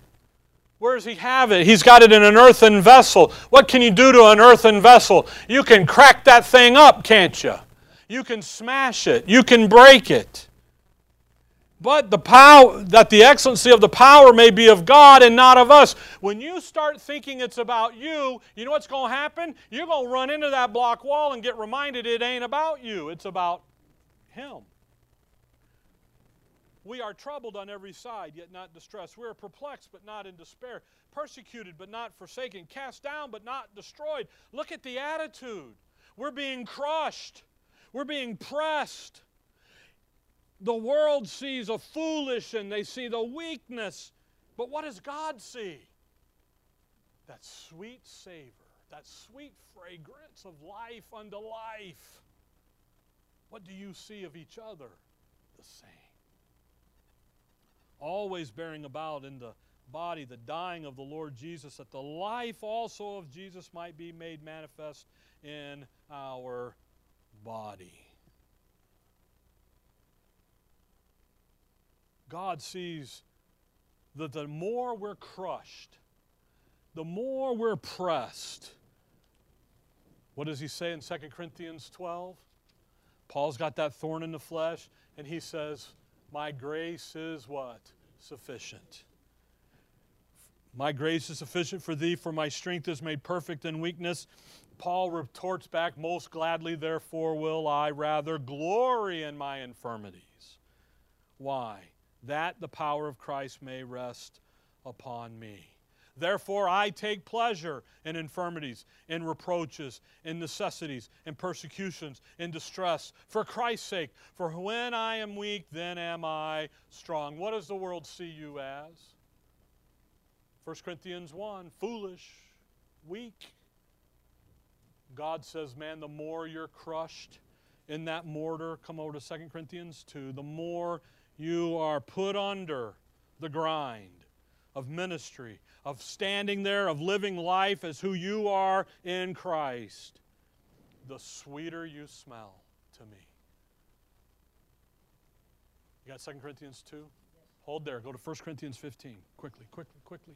Where does he have it? He's got it in an earthen vessel. What can you do to an earthen vessel? You can crack that thing up, can't you? You can smash it. You can break it. But the power that the excellency of the power may be of God and not of us. When you start thinking it's about you, you know what's going to happen? You're going to run into that block wall and get reminded it ain't about you. It's about him. We are troubled on every side, yet not distressed. We are perplexed, but not in despair. Persecuted, but not forsaken. Cast down, but not destroyed. Look at the attitude. We're being crushed, we're being pressed. The world sees a foolish and they see the weakness. But what does God see? That sweet savor, that sweet fragrance of life unto life. What do you see of each other? The same always bearing about in the body the dying of the Lord Jesus, that the life also of Jesus might be made manifest in our body. God sees that the more we're crushed, the more we're pressed. What does he say in 2 Corinthians 12? Paul's got that thorn in the flesh, and he says, my grace is what? Sufficient. My grace is sufficient for thee, for my strength is made perfect in weakness. Paul retorts back, Most gladly, therefore, will I rather glory in my infirmities. Why? That the power of Christ may rest upon me. Therefore, I take pleasure in infirmities, in reproaches, in necessities, in persecutions, in distress, for Christ's sake. For when I am weak, then am I strong. What does the world see you as? 1 Corinthians 1 foolish, weak. God says, man, the more you're crushed in that mortar, come over to 2 Corinthians 2, the more you are put under the grind of ministry, of standing there, of living life as who you are in Christ, the sweeter you smell to me. You got 2 Corinthians 2? Hold there. Go to 1 Corinthians 15. Quickly, quickly, quickly.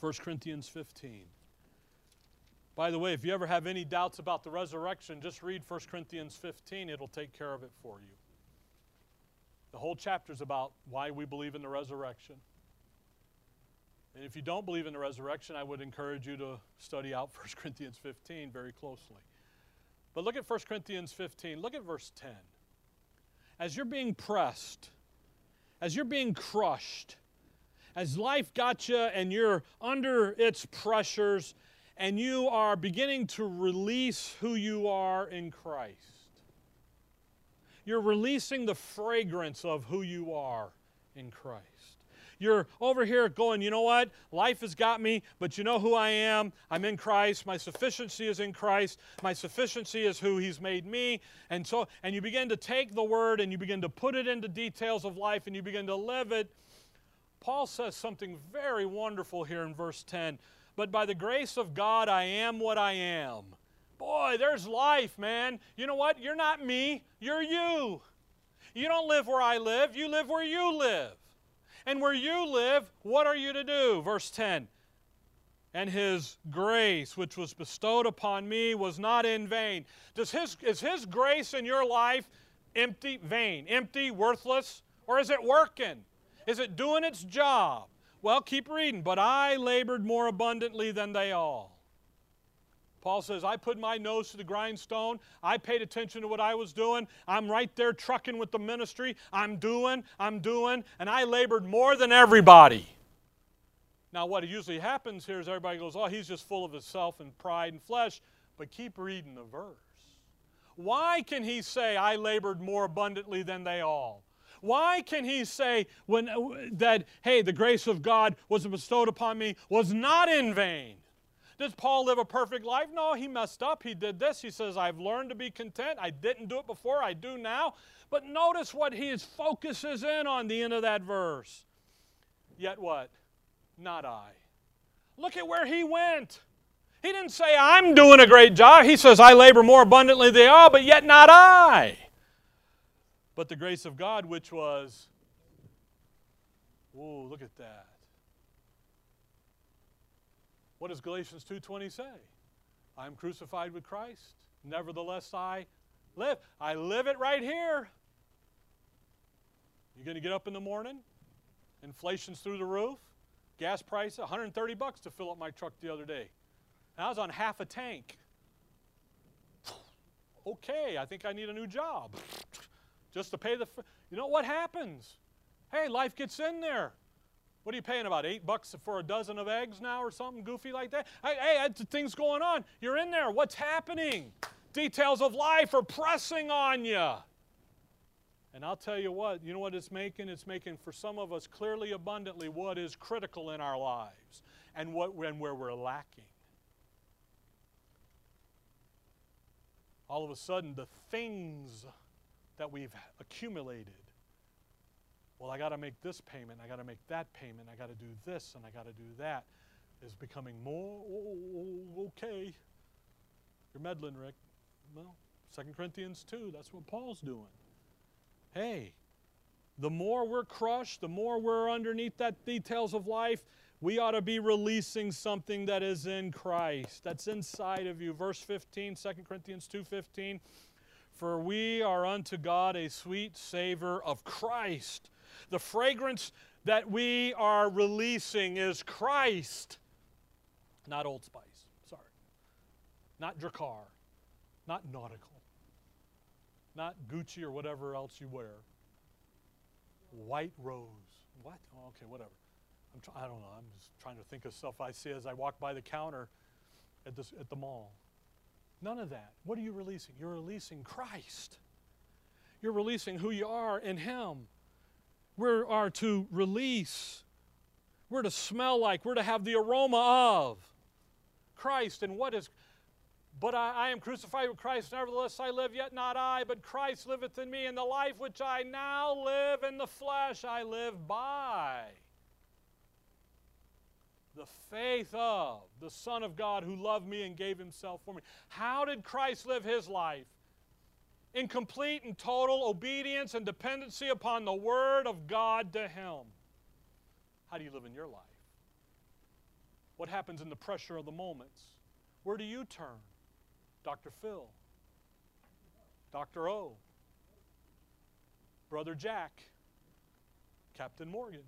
1 Corinthians 15. By the way, if you ever have any doubts about the resurrection, just read 1 Corinthians 15. It'll take care of it for you. The whole chapter is about why we believe in the resurrection. And if you don't believe in the resurrection, I would encourage you to study out 1 Corinthians 15 very closely. But look at 1 Corinthians 15. Look at verse 10. As you're being pressed, as you're being crushed, as life got you and you're under its pressures, and you are beginning to release who you are in Christ you're releasing the fragrance of who you are in Christ. You're over here going, you know what? Life has got me, but you know who I am? I'm in Christ. My sufficiency is in Christ. My sufficiency is who He's made me. And so, and you begin to take the word and you begin to put it into details of life and you begin to live it. Paul says something very wonderful here in verse 10. But by the grace of God, I am what I am. Boy, there's life, man. You know what? You're not me, you're you. You don't live where I live, you live where you live. And where you live, what are you to do? Verse 10 And his grace, which was bestowed upon me, was not in vain. Does his, is his grace in your life empty, vain, empty, worthless? Or is it working? Is it doing its job? Well, keep reading. But I labored more abundantly than they all. Paul says, I put my nose to the grindstone. I paid attention to what I was doing. I'm right there trucking with the ministry. I'm doing, I'm doing, and I labored more than everybody. Now, what usually happens here is everybody goes, Oh, he's just full of himself and pride and flesh. But keep reading the verse. Why can he say, I labored more abundantly than they all? Why can he say when, uh, that, hey, the grace of God was bestowed upon me was not in vain? Did Paul live a perfect life? No, he messed up. He did this. He says, I've learned to be content. I didn't do it before, I do now. But notice what his focuses in on the end of that verse. Yet what? Not I. Look at where he went. He didn't say, I'm doing a great job. He says, I labor more abundantly than they all, but yet not I. But the grace of God, which was, whoa, look at that. What does Galatians 2:20 say? I am crucified with Christ, nevertheless I live. I live it right here. You're going to get up in the morning, inflation's through the roof, gas price 130 bucks to fill up my truck the other day. And I was on half a tank. okay, I think I need a new job. Just to pay the You know what happens? Hey, life gets in there. What are you paying about eight bucks for a dozen of eggs now or something goofy like that? Hey, hey, things going on. You're in there. What's happening? Details of life are pressing on you. And I'll tell you what, you know what it's making? It's making for some of us clearly abundantly what is critical in our lives and what and where we're lacking. All of a sudden, the things that we've accumulated well, I got to make this payment, I got to make that payment, I got to do this, and I got to do that, is becoming more oh, oh, oh, oh okay. You're meddling, Rick. Well, 2 Corinthians 2, that's what Paul's doing. Hey, the more we're crushed, the more we're underneath that details of life, we ought to be releasing something that is in Christ, that's inside of you. Verse 15, 2 Corinthians 2:15, for we are unto God a sweet savor of Christ the fragrance that we are releasing is Christ, not Old Spice. Sorry. Not Drakkar, not Nautica, not Gucci or whatever else you wear. White rose. What? Oh, okay, whatever. I'm I don't know. I'm just trying to think of stuff I see as I walk by the counter at, this, at the mall. None of that. What are you releasing? You're releasing Christ. You're releasing who you are in Him. We are to release. We're to smell like. We're to have the aroma of Christ. And what is. But I, I am crucified with Christ, nevertheless I live, yet not I, but Christ liveth in me, and the life which I now live in the flesh, I live by the faith of the Son of God who loved me and gave himself for me. How did Christ live his life? In complete and total obedience and dependency upon the Word of God to him. How do you live in your life? What happens in the pressure of the moments? Where do you turn? Dr. Phil, Dr. O, Brother Jack, Captain Morgan.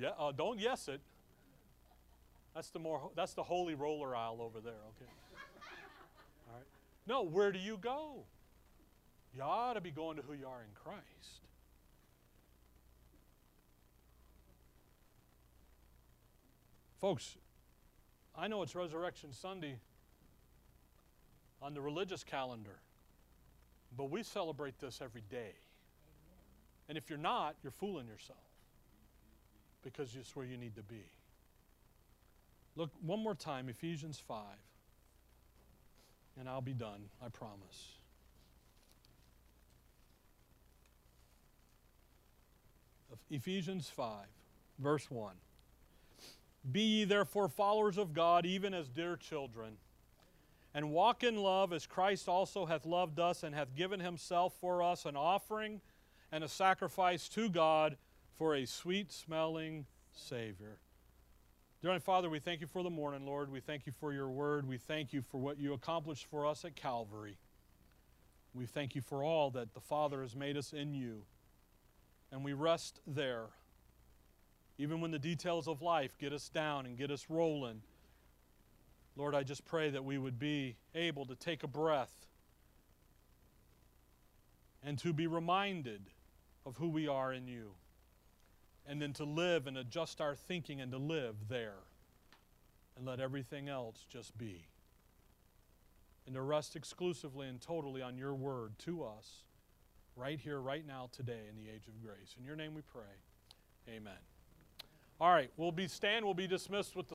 Yeah, uh, don't yes it. That's the more that's the holy roller aisle over there, okay? No, where do you go? You ought to be going to who you are in Christ. Folks, I know it's Resurrection Sunday on the religious calendar, but we celebrate this every day. And if you're not, you're fooling yourself because it's where you need to be. Look one more time, Ephesians 5, and I'll be done, I promise. Ephesians 5, verse 1. Be ye therefore followers of God, even as dear children, and walk in love as Christ also hath loved us and hath given himself for us an offering and a sacrifice to God for a sweet smelling Savior. Dear Father, we thank you for the morning, Lord. We thank you for your word. We thank you for what you accomplished for us at Calvary. We thank you for all that the Father has made us in you. And we rest there. Even when the details of life get us down and get us rolling, Lord, I just pray that we would be able to take a breath and to be reminded of who we are in you. And then to live and adjust our thinking and to live there. And let everything else just be. And to rest exclusively and totally on your word to us, right here, right now, today, in the age of grace. In your name we pray. Amen. All right, we'll be stand, we'll be dismissed with the